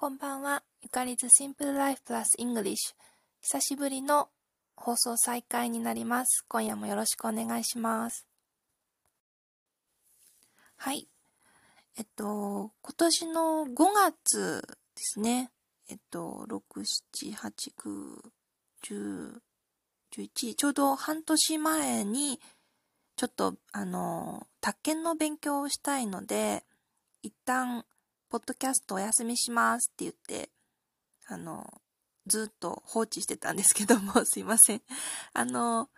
こんばんは。ゆかり 's Simple Life Plus English。久しぶりの放送再開になります。今夜もよろしくお願いします。はい。えっと、今年の5月ですね。えっと、6、7、8、9、10、11、ちょうど半年前に、ちょっと、あの、宅建の勉強をしたいので、一旦、ポッドキャストお休みしますって言って、あの、ずっと放置してたんですけども、すいません。あの、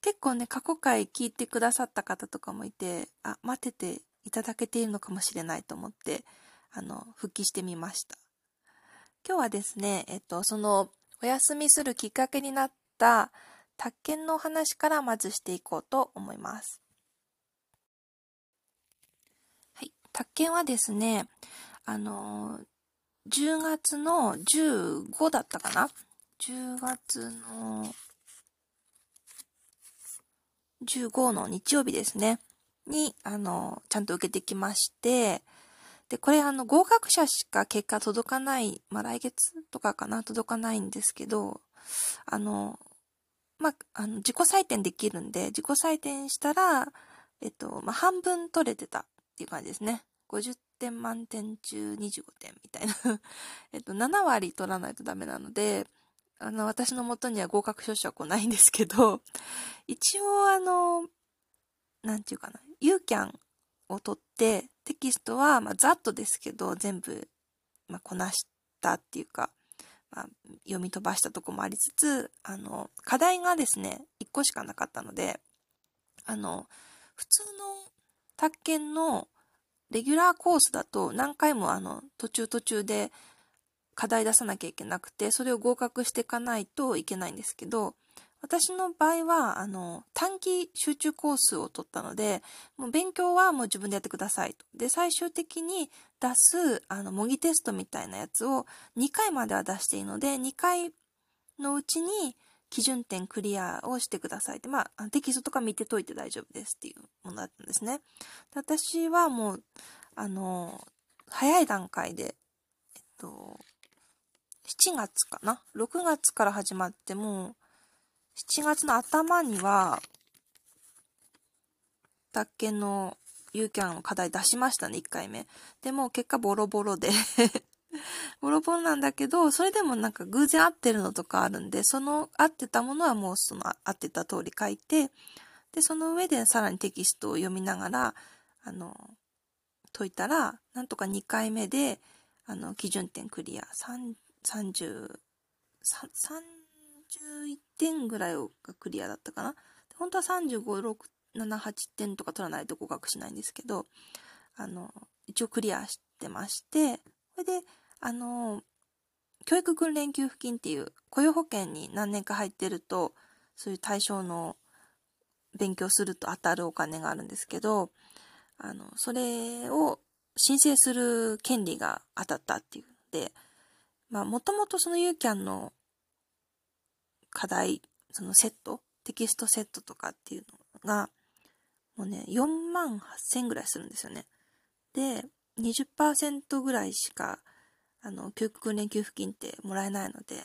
結構ね、過去回聞いてくださった方とかもいて、あ、待ってていただけているのかもしれないと思って、あの、復帰してみました。今日はですね、えっと、その、お休みするきっかけになった宅建のお話からまずしていこうと思います。宅建はですね、あの10月の15だったかな ?10 月の15の日曜日ですね。に、あの、ちゃんと受けてきまして、で、これあの、合格者しか結果届かない、まあ、来月とかかな、届かないんですけど、あの、まあ、あの、自己採点できるんで、自己採点したら、えっと、まあ、半分取れてたっていう感じですね。50点満点中25点みたいな えっと、7割取らないとダメなので、あの、私の元には合格証書は来ないんですけど、一応あの、なんていうかな、ユーキャンを取って、テキストは、まあ、ざっとですけど、全部、まあ、こなしたっていうか、まあ、読み飛ばしたとこもありつつ、あの、課題がですね、1個しかなかったので、あの、普通の宅建のレギュラーコースだと何回もあの途中途中で課題出さなきゃいけなくて、それを合格していかないといけないんですけど、私の場合は、あの、短期集中コースを取ったので、もう勉強はもう自分でやってくださいと。で、最終的に出す、あの、模擬テストみたいなやつを2回までは出していいので、2回のうちに基準点クリアをしてくださいって、まあ、テキストとか見てといて大丈夫ですっていうものだったんですね。で私はもう、あの、早い段階で、えっと、7月かな ?6 月から始まっても7月の頭には、宅建のユーキャンの課題出しましたね、1回目。でも結果ボロボロでボロボロなんだけど、それでもなんか偶然合ってるのとかあるんで、その合ってたものはもうその合ってた通り書いて、で、その上でさらにテキストを読みながら、あの、解いたら、なんとか2回目で、あの、基準点クリア、30、31点ぐらいがクリアだったかな。本当は35、6、7、8点とか取らないと合格しないんですけど、あの、一応クリアしてまして、それで、あの、教育訓練給付金っていう雇用保険に何年か入ってると、そういう対象の勉強すると当たるお金があるんですけど、あの、それを申請する権利が当たったっていうので、まあ、もともとそのユーキャンの課題、そのセット、テキストセットとかっていうのが、もうね、4万8000ぐらいするんですよね。で、20%ぐらいしか、あの、教育訓練給付金ってもらえないので、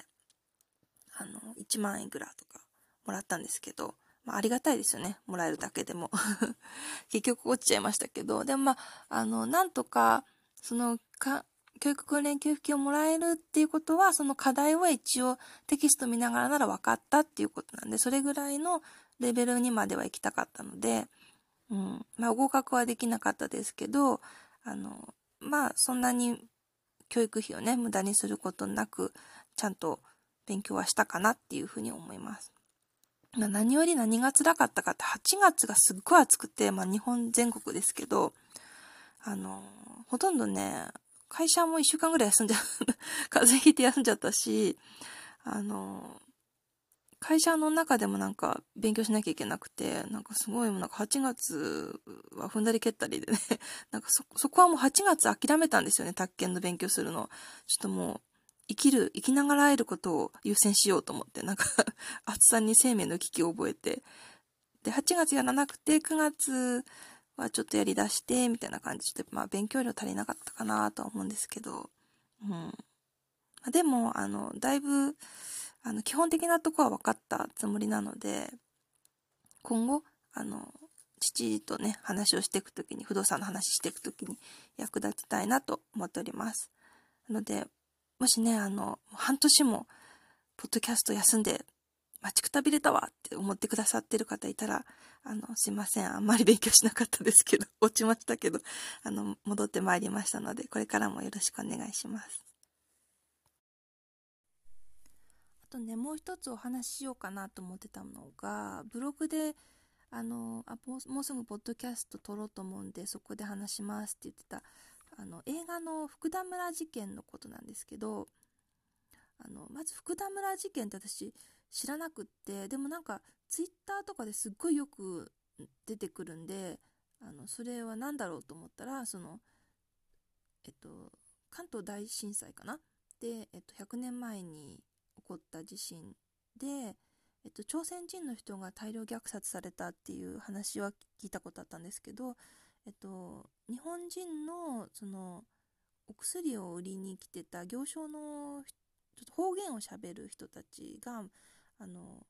あの、1万円ぐらいとかもらったんですけど、まあ、ありがたいですよね。もらえるだけでも。結局落ちちゃいましたけど、でもまあ、あの、なんとか、その、か、教育訓練給付金をもらえるっていうことは、その課題は一応テキスト見ながらなら分かったっていうことなんで、それぐらいのレベルにまでは行きたかったので、うん、まあ合格はできなかったですけど、あの、まあ、そんなに教育費をね、無駄にすることなく、ちゃんと勉強はしたかなっていうふうに思います。まあ、何より何が辛かったかって8月がすっごい暑くて、まあ、日本全国ですけど、あの、ほとんどね、会社も1週間ぐらい休んじゃ、風邪ひいて休んじゃったし、あの、会社の中でもなんか勉強しなきゃいけなくて、なんかすごいもうなんか8月は踏んだり蹴ったりでね、なんかそ、そこはもう8月諦めたんですよね、宅建の勉強するの。ちょっともう、生きる、生きながら会えることを優先しようと思って、なんか 暑さに生命の危機を覚えて、で、8月やらなくて、9月はちょっとやり出して、みたいな感じで、まあ勉強量足りなかったかなとは思うんですけど、うん。でも、あの、だいぶ、あの、基本的なとこは分かったつもりなので、今後、あの、父とね、話をしていくときに、不動産の話していくときに役立ちたいなと思っております。なので、もしね、あの、半年も、ポッドキャスト休んで、待ちくたびれたわって思ってくださってる方いたら、あの、すいません。あんまり勉強しなかったですけど、落ちましたけど、あの、戻ってまいりましたので、これからもよろしくお願いします。あとね、もう一つお話ししようかなと思ってたのが、ブログで、あのあもうすぐポッドキャスト撮ろうと思うんでそこで話しますって言ってたあの映画の福田村事件のことなんですけどあのまず福田村事件って私知らなくってでもなんかツイッターとかですっごいよく出てくるんであのそれは何だろうと思ったらそのえっと関東大震災かな？で、えっと、100年前にこった地震でえっと、朝鮮人の人が大量虐殺されたっていう話は聞いたことあったんですけど、えっと、日本人のそのお薬を売りに来てた行商のちょっと方言をしゃべる人たちがあの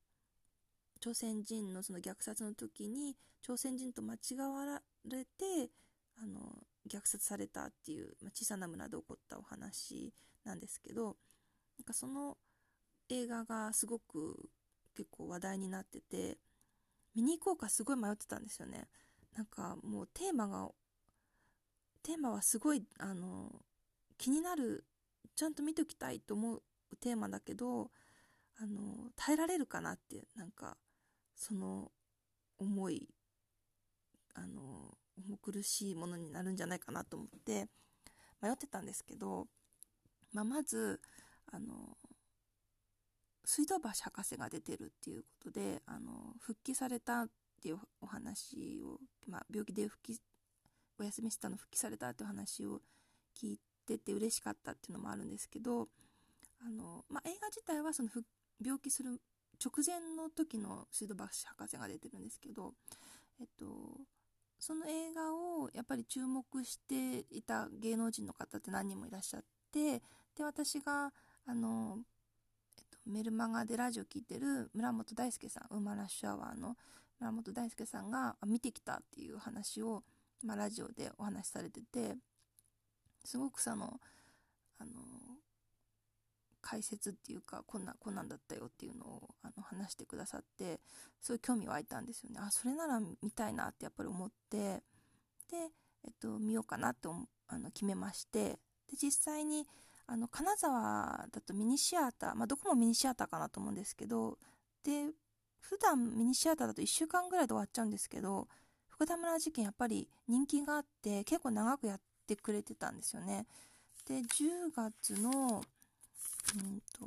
朝鮮人のその虐殺の時に朝鮮人と間違われてあの虐殺されたっていう、まあ、小さな村で起こったお話なんですけどなんかその映画がすごく結構話題になってて見に行こうかすごい迷ってたんですよね。なんかもうテーマがテーマはすごいあの気になるちゃんと見ときたいと思うテーマだけどあの耐えられるかなってなんかその思いあの重苦しいものになるんじゃないかなと思って迷ってたんですけど、まあ、まずあの水道橋博士が出てるっていうことであの復帰されたっていうお話を、まあ、病気で復帰お休みしたの復帰されたっていう話を聞いてて嬉しかったっていうのもあるんですけどあの、まあ、映画自体はその病気する直前の時の水道橋博士が出てるんですけど、えっと、その映画をやっぱり注目していた芸能人の方って何人もいらっしゃってで私があのメルマガでラジオ聞いてる村本大輔さんウーマラッシュアワーの村本大輔さんが見てきたっていう話を、まあ、ラジオでお話しされててすごくそのあの解説っていうかこんなこんなんだったよっていうのをあの話してくださってすごい興味湧いたんですよね。あそれなら見たいなってやっぱり思ってで、えっと、見ようかなってあの決めましてで実際にあの金沢だとミニシアター、まあ、どこもミニシアターかなと思うんですけどで普段ミニシアターだと1週間ぐらいで終わっちゃうんですけど福田村事件やっぱり人気があって結構長くやってくれてたんですよね。で10月のうんと、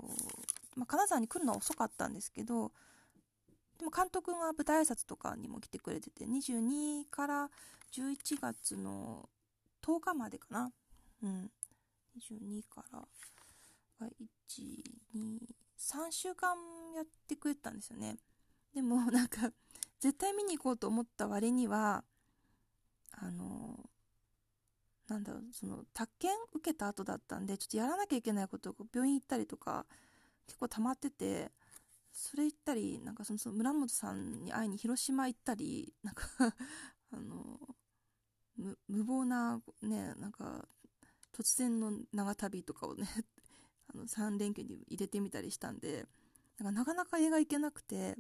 まあ、金沢に来るのは遅かったんですけどでも監督が舞台挨拶とかにも来てくれてて22から11月の10日までかな、うん、22から1、2、3週間やってくれたんですよね。でも なんか、絶対見に行こうと思った割には、あの、なんだろう、その、宅建受けた後だったんで、ちょっとやらなきゃいけないことを病院行ったりとか、結構溜まってて、それ行ったり、なんかその村本さんに会いに広島行ったり、なんか あの、無謀な、ね、なんか、突然の長旅とかをね あの3連休に入れてみたりしたんでなんかなかなか映画行けなくて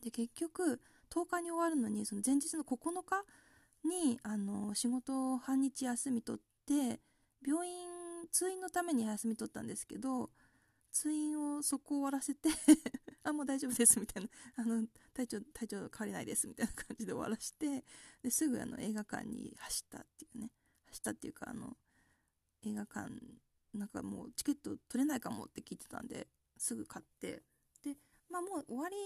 で結局10日に終わるのにその前日の9日にあの仕事を半日休み取って病院通院のために休み取ったんですけど通院をそこ終わらせて あもう大丈夫ですみたいなあの体調体調変わりないですみたいな感じで終わらしてですぐあの映画館に走ったっていうね走ったっていうかあの映画館なんかもうチケット取れないかもって聞いてたんですぐ買って。でまあもう終わり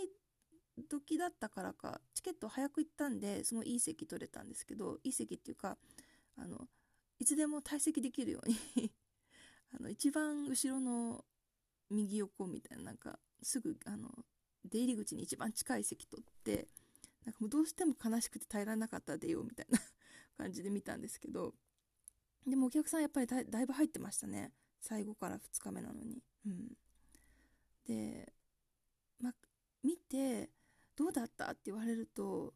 時だったからかチケット早く行ったんですごいい席取れたんですけどいい席っていうかあのいつでも退席できるように あの一番後ろの右横みたいななんかすぐあの出入り口に一番近い席取ってなんかもうどうしても悲しくて耐えられなかったら出ようみたいな 感じで見たんですけどでもお客さんやっぱりだいぶ入ってましたね。最後から2日目なのに。うん。で、ま、見て、どうだったって言われると、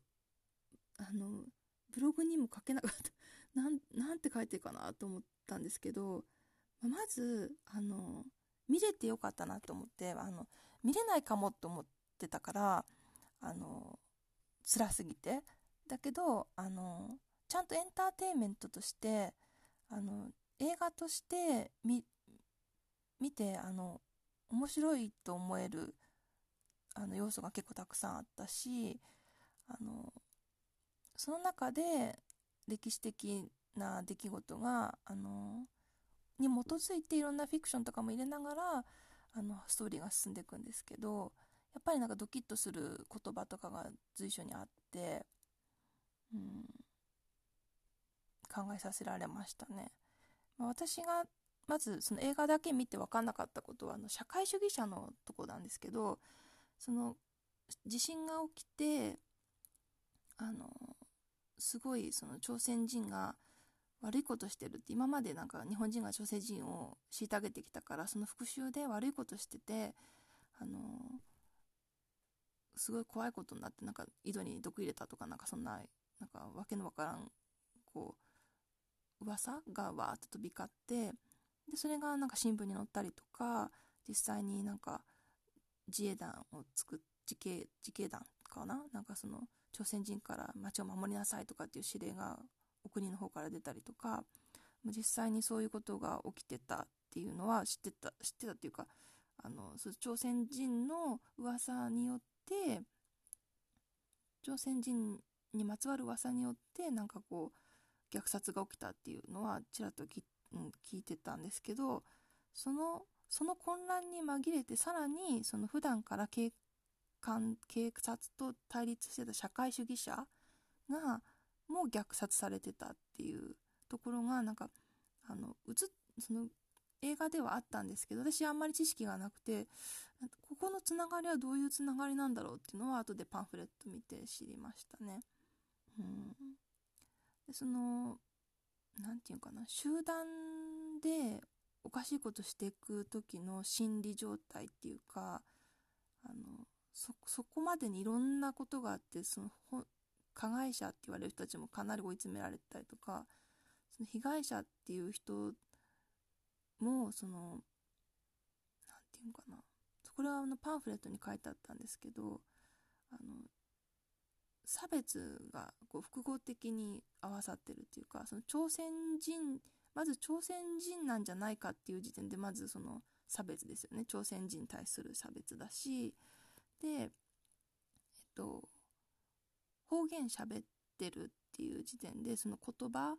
あの、ブログにも書けなかった。なん、なんて書いてるかなと思ったんですけど、まず、あの、見れてよかったなと思って、あの、見れないかもと思ってたから、あの、辛すぎて。だけど、あの、ちゃんとエンターテインメントとして、あの、映画として見、見て、あの、面白いと思える、あの、要素が結構たくさんあったし、あの、その中で歴史的な出来事が、あの、に基づいていろんなフィクションとかも入れながら、あの、ストーリーが進んでいくんですけど、やっぱりなんかドキッとする言葉とかが随所にあって、うん、考えさせられましたね。まあ、私がまずその映画だけ見て分かんなかったことはあの社会主義者のとこなんですけどその地震が起きてあのすごいその朝鮮人が悪いことしてるって今までなんか日本人が朝鮮人を虐げてきたからその復讐で悪いことしててあのすごい怖いことになってなんか井戸に毒入れたとかなんかそんななんかわけのわからんこう噂がわーって飛び交ってでそれがなんか新聞に載ったりとか実際になんか自衛団を作っ自警自警団かな？なんかその朝鮮人から町を守りなさいとかっていう指令がお国の方から出たりとか実際にそういうことが起きてたっていうのは知ってた知ってたっていうかあの朝鮮人の噂によって朝鮮人にまつわる噂によってなんかこう虐殺が起きたっていうのはちらっと聞,、うん、聞いてたんですけどそのその混乱に紛れてさらにその普段から警官警察と対立してた社会主義者がも虐殺されてたっていうところがなんかあの映その映画ではあったんですけど私あんまり知識がなくてここのつながりはどういうつながりなんだろうっていうのは後でパンフレット見て知りましたね。うん、でその何て言うかな集団でおかしいことしていく時の心理状態っていうかあのそこまでにいろんなことがあってその加害者って言われる人たちもかなり追い詰められたりとかその被害者っていう人もその何て言うのかなこれはあのパンフレットに書いてあったんですけどあの差別がこう複合的に合わさってるっていうかその朝鮮人まず朝鮮人なんじゃないかっていう時点でまずその差別ですよね。朝鮮人に対する差別だしでえっと方言喋ってるっていう時点でその言葉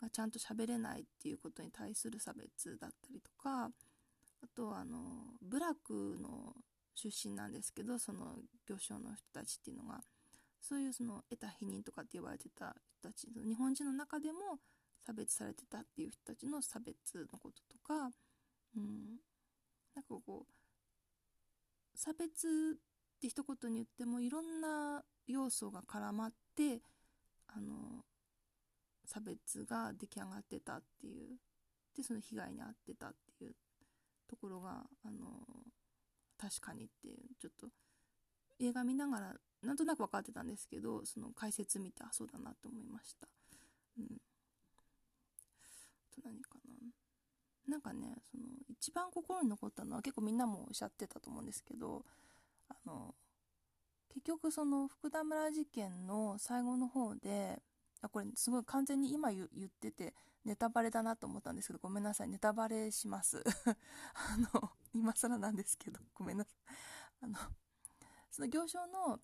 がちゃんと喋れないっていうことに対する差別だったりとかあとはあの部落の出身なんですけどその行商の人たちっていうのが。そういうその得た否認とかって言われてた人たち日本人の中でも差別されてたっていう人たちの差別のこととか、うん、なんかこう差別って一言に言ってもいろんな要素が絡まってあの差別が出来上がってたっていうでその被害に遭ってたっていうところがあの確かにっていうちょっと映画見ながらなんとなく分かってたんですけどその解説見てあそうだなと思いました。うん、と何かな。なんかねその一番心に残ったのは結構みんなもおっしゃってたと思うんですけどあの結局その福田村事件の最後の方であこれすごい完全に今言っててネタバレだなと思ったんですけどごめんなさいネタバレします。あの今更なんですけどごめんなさい。あのその行商の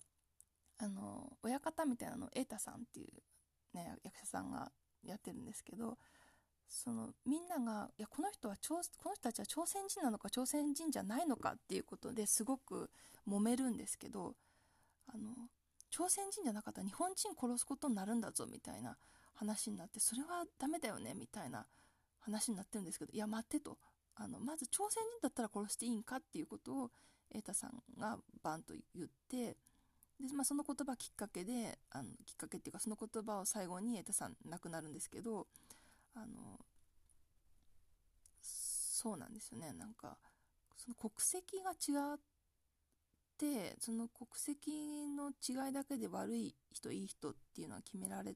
あの親方みたいなのを瑛太さんっていうね役者さんがやってるんですけどそのみんながいやこの人はこの人たちは朝鮮人なのか朝鮮人じゃないのかっていうことですごく揉めるんですけどあの朝鮮人じゃなかったら日本人殺すことになるんだぞみたいな話になってそれはダメだよねみたいな話になってるんですけどいや待ってと。あのまず朝鮮人だったら殺していいんかっていうことを瑛太さんがバンと言ってで、まあ、その言葉きっかけであのきっかけっていうかその言葉を最後に瑛太さん亡くなるんですけどあのそうなんですよね。なんかその国籍が違ってその国籍の違いだけで悪い人いい人っていうのは決められ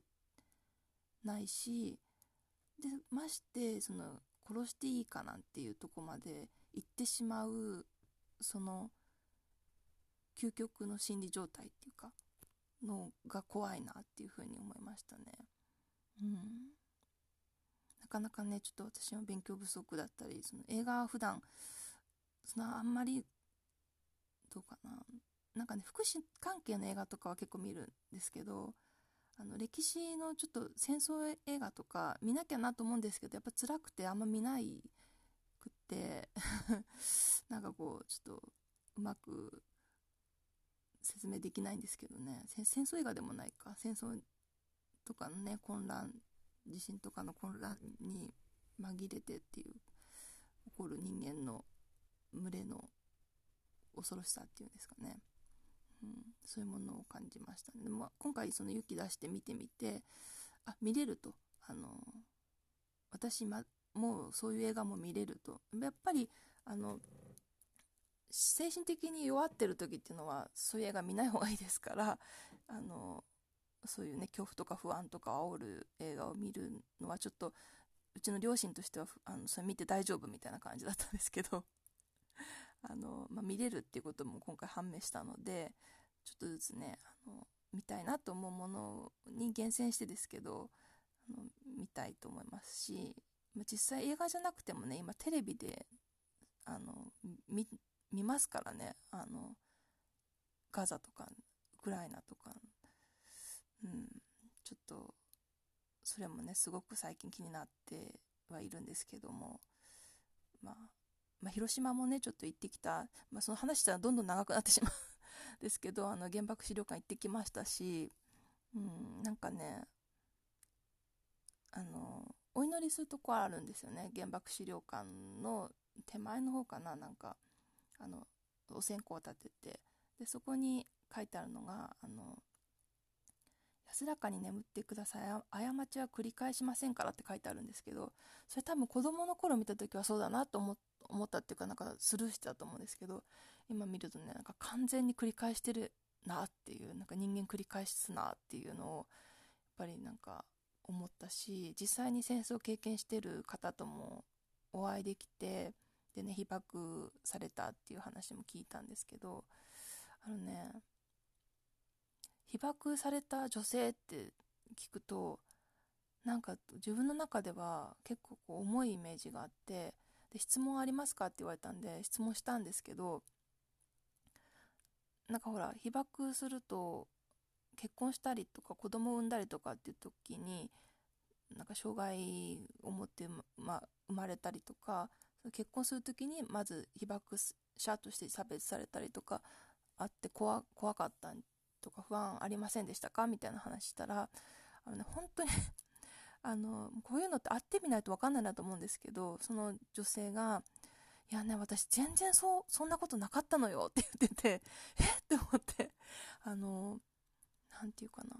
ないしでましてその殺していいかなんていうとこまで行ってしまうその究極の心理状態っていうかのが怖いなっていうふうに思いましたね。うん。なかなかね、ちょっと私の勉強不足だったり、その映画は普段、そのあんまり、どうかな。なんかね、福祉関係の映画とかは結構見るんですけど、あの歴史のちょっと戦争映画とか見なきゃなと思うんですけど、やっぱ辛くてあんま見ないくって なんかこう、ちょっとうまく説明できないんですけどね。戦争映画でもないか。戦争とかのね混乱地震とかの混乱に紛れてっていう起こる人間の群れの恐ろしさっていうんですかね、うん、そういうものを感じましたね。でも今回その勇気出して見てみてあ見れると。あの私、ま、もうそういう映画も見れると。やっぱりあの精神的に弱ってる時っていうのはそういう映画見ない方がいいですから あのそういうね恐怖とか不安とか煽る映画を見るのはちょっとうちの両親としてはあのそれ見て大丈夫みたいな感じだったんですけど あの、まあ、見れるっていうことも今回判明したのでちょっとずつねあの見たいなと思うものに厳選してですけどあの見たいと思いますし、まあ、実際映画じゃなくてもね今テレビであの見見ますからね。あのガザとかウクライナとか。うん。ちょっとそれもねすごく最近気になってはいるんですけども、まあ、まあ、広島もねちょっと行ってきた、まあ、その話したらどんどん長くなってしまう。ですけどあの原爆資料館行ってきましたし、うん、なんかねあのお祈りするとこあるんですよね。原爆資料館の手前の方かななんか。あのお線香を立ててでそこに書いてあるのがあの安らかに眠ってください。過ちは繰り返しませんからって書いてあるんですけどそれ多分子供の頃見た時はそうだなと思思ったっていうかなんかスルーしてたと思うんですけど今見るとねなんか完全に繰り返してるなっていうなんか人間繰り返すなっていうのをやっぱりなんか思ったし実際に戦争を経験してる方ともお会いできてでね被爆されたっていう話も聞いたんですけどあのね被爆された女性って聞くとなんか自分の中では結構こう重いイメージがあってで質問ありますかって言われたんで質問したんですけどなんかほら被爆すると結婚したりとか子供を産んだりとかっていう時になんか障害を持って、ま、生まれたりとか結婚する時にまず被爆者として差別されたりとかあって怖怖かったとか不安ありませんでしたか？みたいな話したらあの、ね、本当に あのこういうのって会ってみないと分かんないなと思うんですけどその女性が「いやね私全然そうそんなことなかったのよ」って言っててえ？って思ってあの何て言うかな、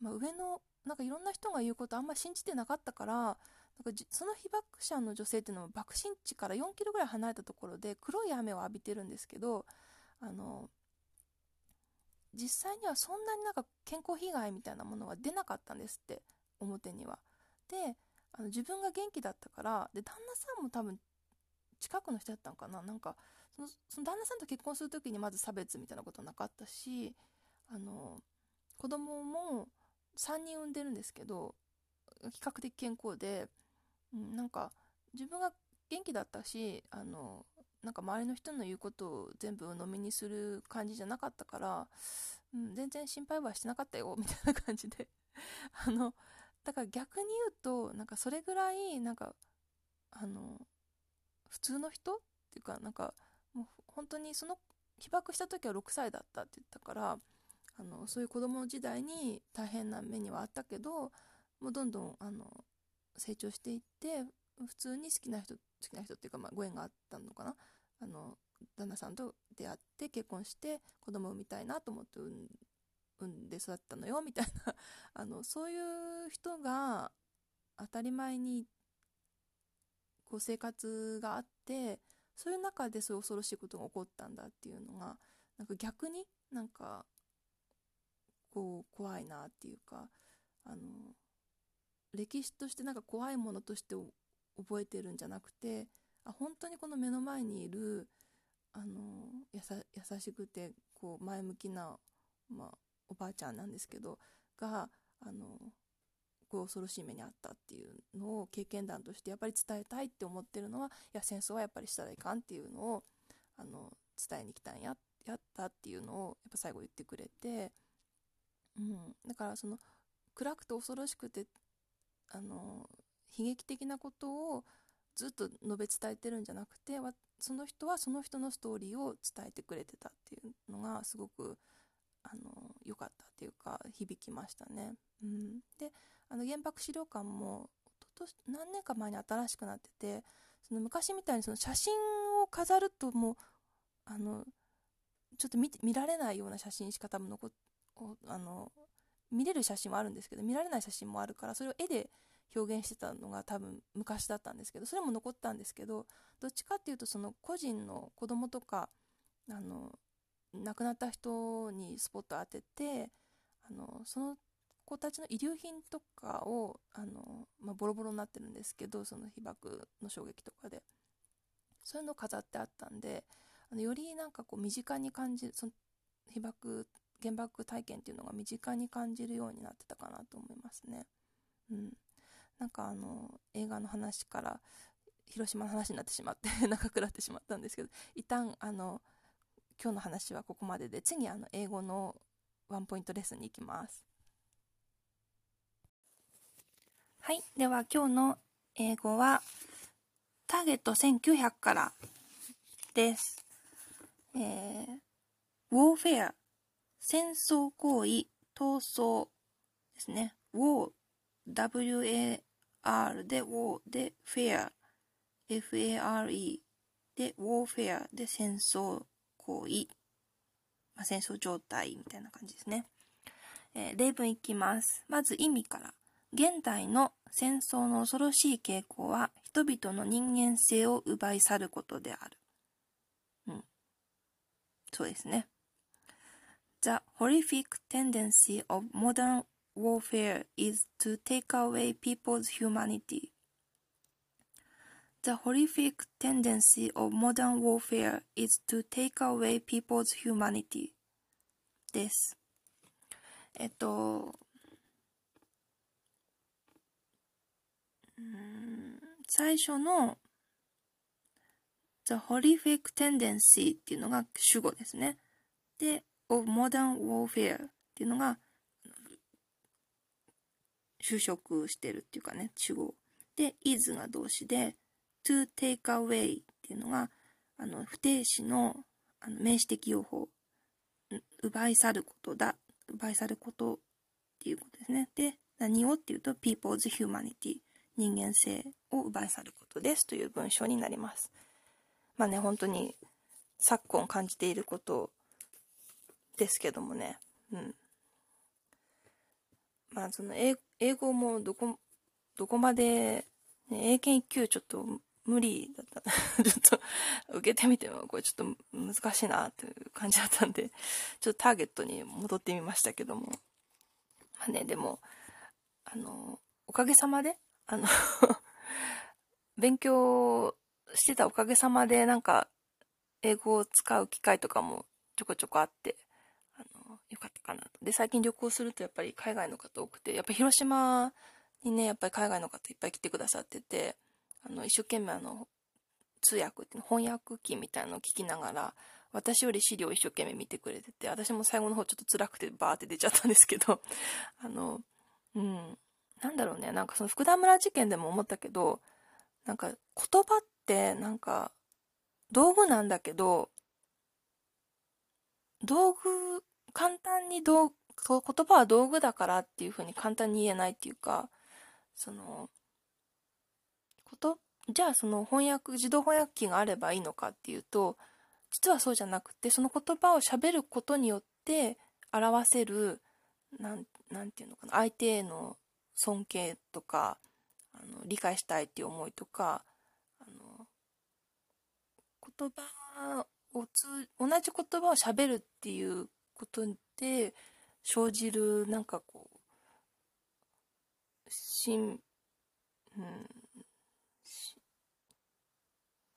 まあ、上のなんかいろんな人が言うことあんま信じてなかったからなんかその被爆者の女性っていうのは爆心地から4キロぐらい離れたところで黒い雨を浴びてるんですけどあの実際にはそんなになんか健康被害みたいなものは出なかったんですって表には。であの自分が元気だったからで旦那さんも多分近くの人だったのかななんかそのその旦那さんと結婚する時にまず差別みたいなことなかったしあの子供も3人産んでるんですけど比較的健康でうん、なんか自分が元気だったしあのなんか周りの人の言うことを全部鵜呑みにする感じじゃなかったから、うん、全然心配はしてなかったよ みたいな感じで。あのだから逆に言うとなんかそれぐらいなんかあの普通の人っていうかなんかもう本当にその被爆した時は6歳だったって言ったからあのそういう子供の時代に大変な目にはあったけどもうどんどんあの成長していって普通に好きな人好きな人っていうか、まあ、ご縁があったのかな。あの旦那さんと出会って結婚して子供を産みたいなと思って産んで育ったのよみたいな。あのそういう人が当たり前にこう生活があってそういう中でそういう恐ろしいことが起こったんだっていうのがなんか逆になんかこう怖いなっていうかあの歴史としてなんか怖いものとして覚えてるんじゃなくてあ本当にこの目の前にいるあのやさ優しくてこう前向きな、まあ、おばあちゃんなんですけどがあのこう恐ろしい目にあったっていうのを経験談としてやっぱり伝えたいって思ってるのはいや戦争はやっぱりしたらいかんっていうのをあの伝えに来たんややったっていうのをやっぱ最後言ってくれて、うん、だからその暗くて恐ろしくてあの悲劇的なことをずっと述べ伝えてるんじゃなくてその人はその人のストーリーを伝えてくれてたっていうのがすごくあの良かったっていうか響きましたね。うん、であの原爆資料館も何年か前に新しくなっててその昔みたいにその写真を飾るともうあのちょっと見見られないような写真しか多分残あの見れる写真はあるんですけど見られない写真もあるからそれを絵で表現してたのが多分昔だったんですけどそれも残ったんですけどどっちかっていうとその個人の子供とかあの亡くなった人にスポット当ててあのその子たちの遺留品とかをあの、まあ、ボロボロになってるんですけどその被爆の衝撃とかで。そういうのを飾ってあったんであのよりなんかこう身近に感じるその被爆原爆体験っていうのが身近に感じるようになってたかなと思いますね。うん、なんかあの映画の話から広島の話になってしまって 長くなってしまったんですけど一旦あの今日の話はここまでで次あの英語のワンポイントレッスンに行きます。はい。では今日の英語はターゲット1900からです。えー、ウォーフェア戦争行為闘争ですねウォー WAR で war で fair FARE で warfare で戦争行為、まあ、戦争状態みたいな感じですね、えー、例文いきますまず意味から現代の戦争の恐ろしい傾向は人々の人間性を奪い去ることである。うん。そうですね。The horrific tendency of modern warfare is to take away people's humanity. The horrific tendency of modern warfare is to take away people's humanity です。えっと、最初の The horrific tendency っていうのが主語ですね。で、of modern warfare っていうのが就職してるっていうかね、主語。で、is が動詞で、to take away っていうのが、あの、不定詞のあの名詞的用法。奪い去ることだ。奪い去ることっていうことですね。で、何をっていうと、people's humanity。人間性を奪い去ることですという文章になります。まあね、本当に昨今感じていることですけどもね。うん。まあその英英語もどこ、どこまで、ね、英検1級ちょっと無理だった。ちょっと受けてみてもこれちょっと難しいなっていう感じだったんで、ちょっとターゲットに戻ってみましたけども。まあね、でも、あの、おかげさまで、あの 勉強してたおかげさまでなんか英語を使う機会とかもちょこちょこあって、よかったかなと。で、最近旅行するとやっぱり海外の方多くて、やっぱ広島にね、やっぱり海外の方いっぱい来てくださってて、あの、一生懸命あの、通訳って翻訳機みたいなのを聞きながら、私より資料を一生懸命見てくれてて、私も最後の方ちょっと辛くてバーって出ちゃったんですけど、あの、うん、なんだろうね、なんかその福田村事件でも思ったけど、なんか言葉ってなんか道具なんだけど、道具簡単に道言葉は道具だからっていうふうに簡単に言えないっていうか、その、こと、じゃあその翻訳、自動翻訳機があればいいのかっていうと、実はそうじゃなくて、その言葉を喋ることによって表せる、なん、なんていうのかな、相手への尊敬とか、あの、理解したいっていう思いとか、あの、言葉をつ同じ言葉を喋るっていうことで生じるなんかこう親、うん、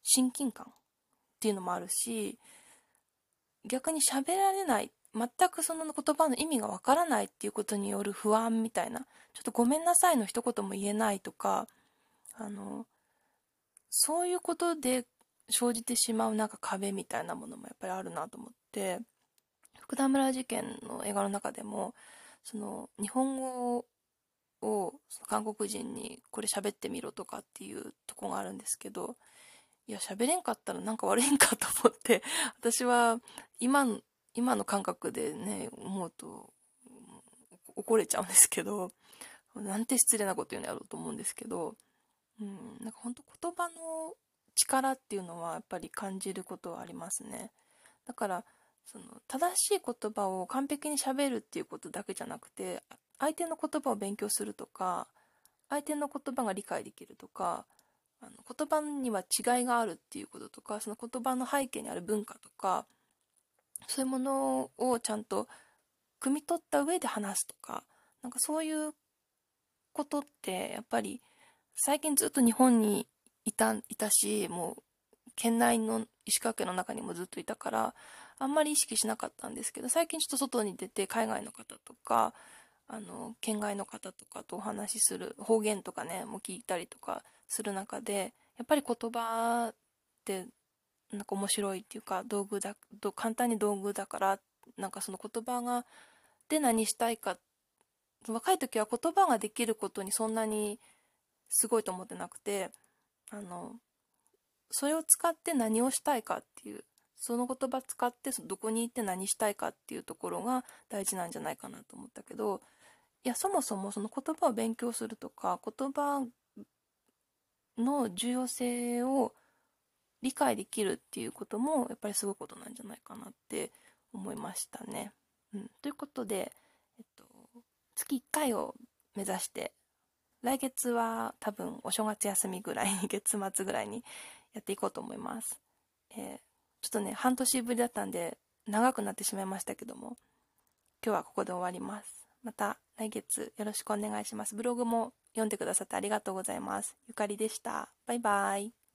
親近感っていうのもあるし逆に喋られない全くその言葉の意味がわからないっていうことによる不安みたいなちょっとごめんなさいの一言も言えないとかあのそういうことで生じてしまうなんか壁みたいなものもやっぱりあるなと思って。福田村事件の映画の中でもその日本語を韓国人にこれ喋ってみろとかっていうとこがあるんですけどいや喋れんかったらなんか悪いんかと思って私は今今の感覚でね思うと怒れちゃうんですけどなんて失礼なこと言うのやろうと思うんですけど、うん、なんか本当言葉の力っていうのはやっぱり感じることはありますね。だからその正しい言葉を完璧にしゃべるっていうことだけじゃなくて相手の言葉を勉強するとか相手の言葉が理解できるとかあの言葉には違いがあるっていうこととかその言葉の背景にある文化とかそういうものをちゃんと汲み取った上で話すとかなんかそういうことってやっぱり最近ずっと日本にいたいたしもう県内の石川県の中にもずっといたからあんまり意識しなかったんですけど最近ちょっと外に出て海外の方とかあの県外の方とかとお話しする方言とかねも聞いたりとかする中でやっぱり言葉ってなんか面白いっていうか道具だ簡単に道具だからなんかその言葉がで何したいか若い時は言葉ができることにそんなにすごいと思ってなくてあのそれを使って何をしたいかっていうその言葉使ってどこに行って何したいかっていうところが大事なんじゃないかなと思ったけどいやそもそもその言葉を勉強するとか言葉の重要性を理解できるっていうこともやっぱりすごいことなんじゃないかなって思いましたね。うん、ということで、えっと、月1回を目指して来月は多分お正月休みぐらいに 月末ぐらいにやっていこうと思います。えー、ちょっとね半年ぶりだったんで長くなってしまいましたけども今日はここで終わります。また来月よろしくお願いします。ブログも読んでくださってありがとうございます。ゆかりでした。バイバイ。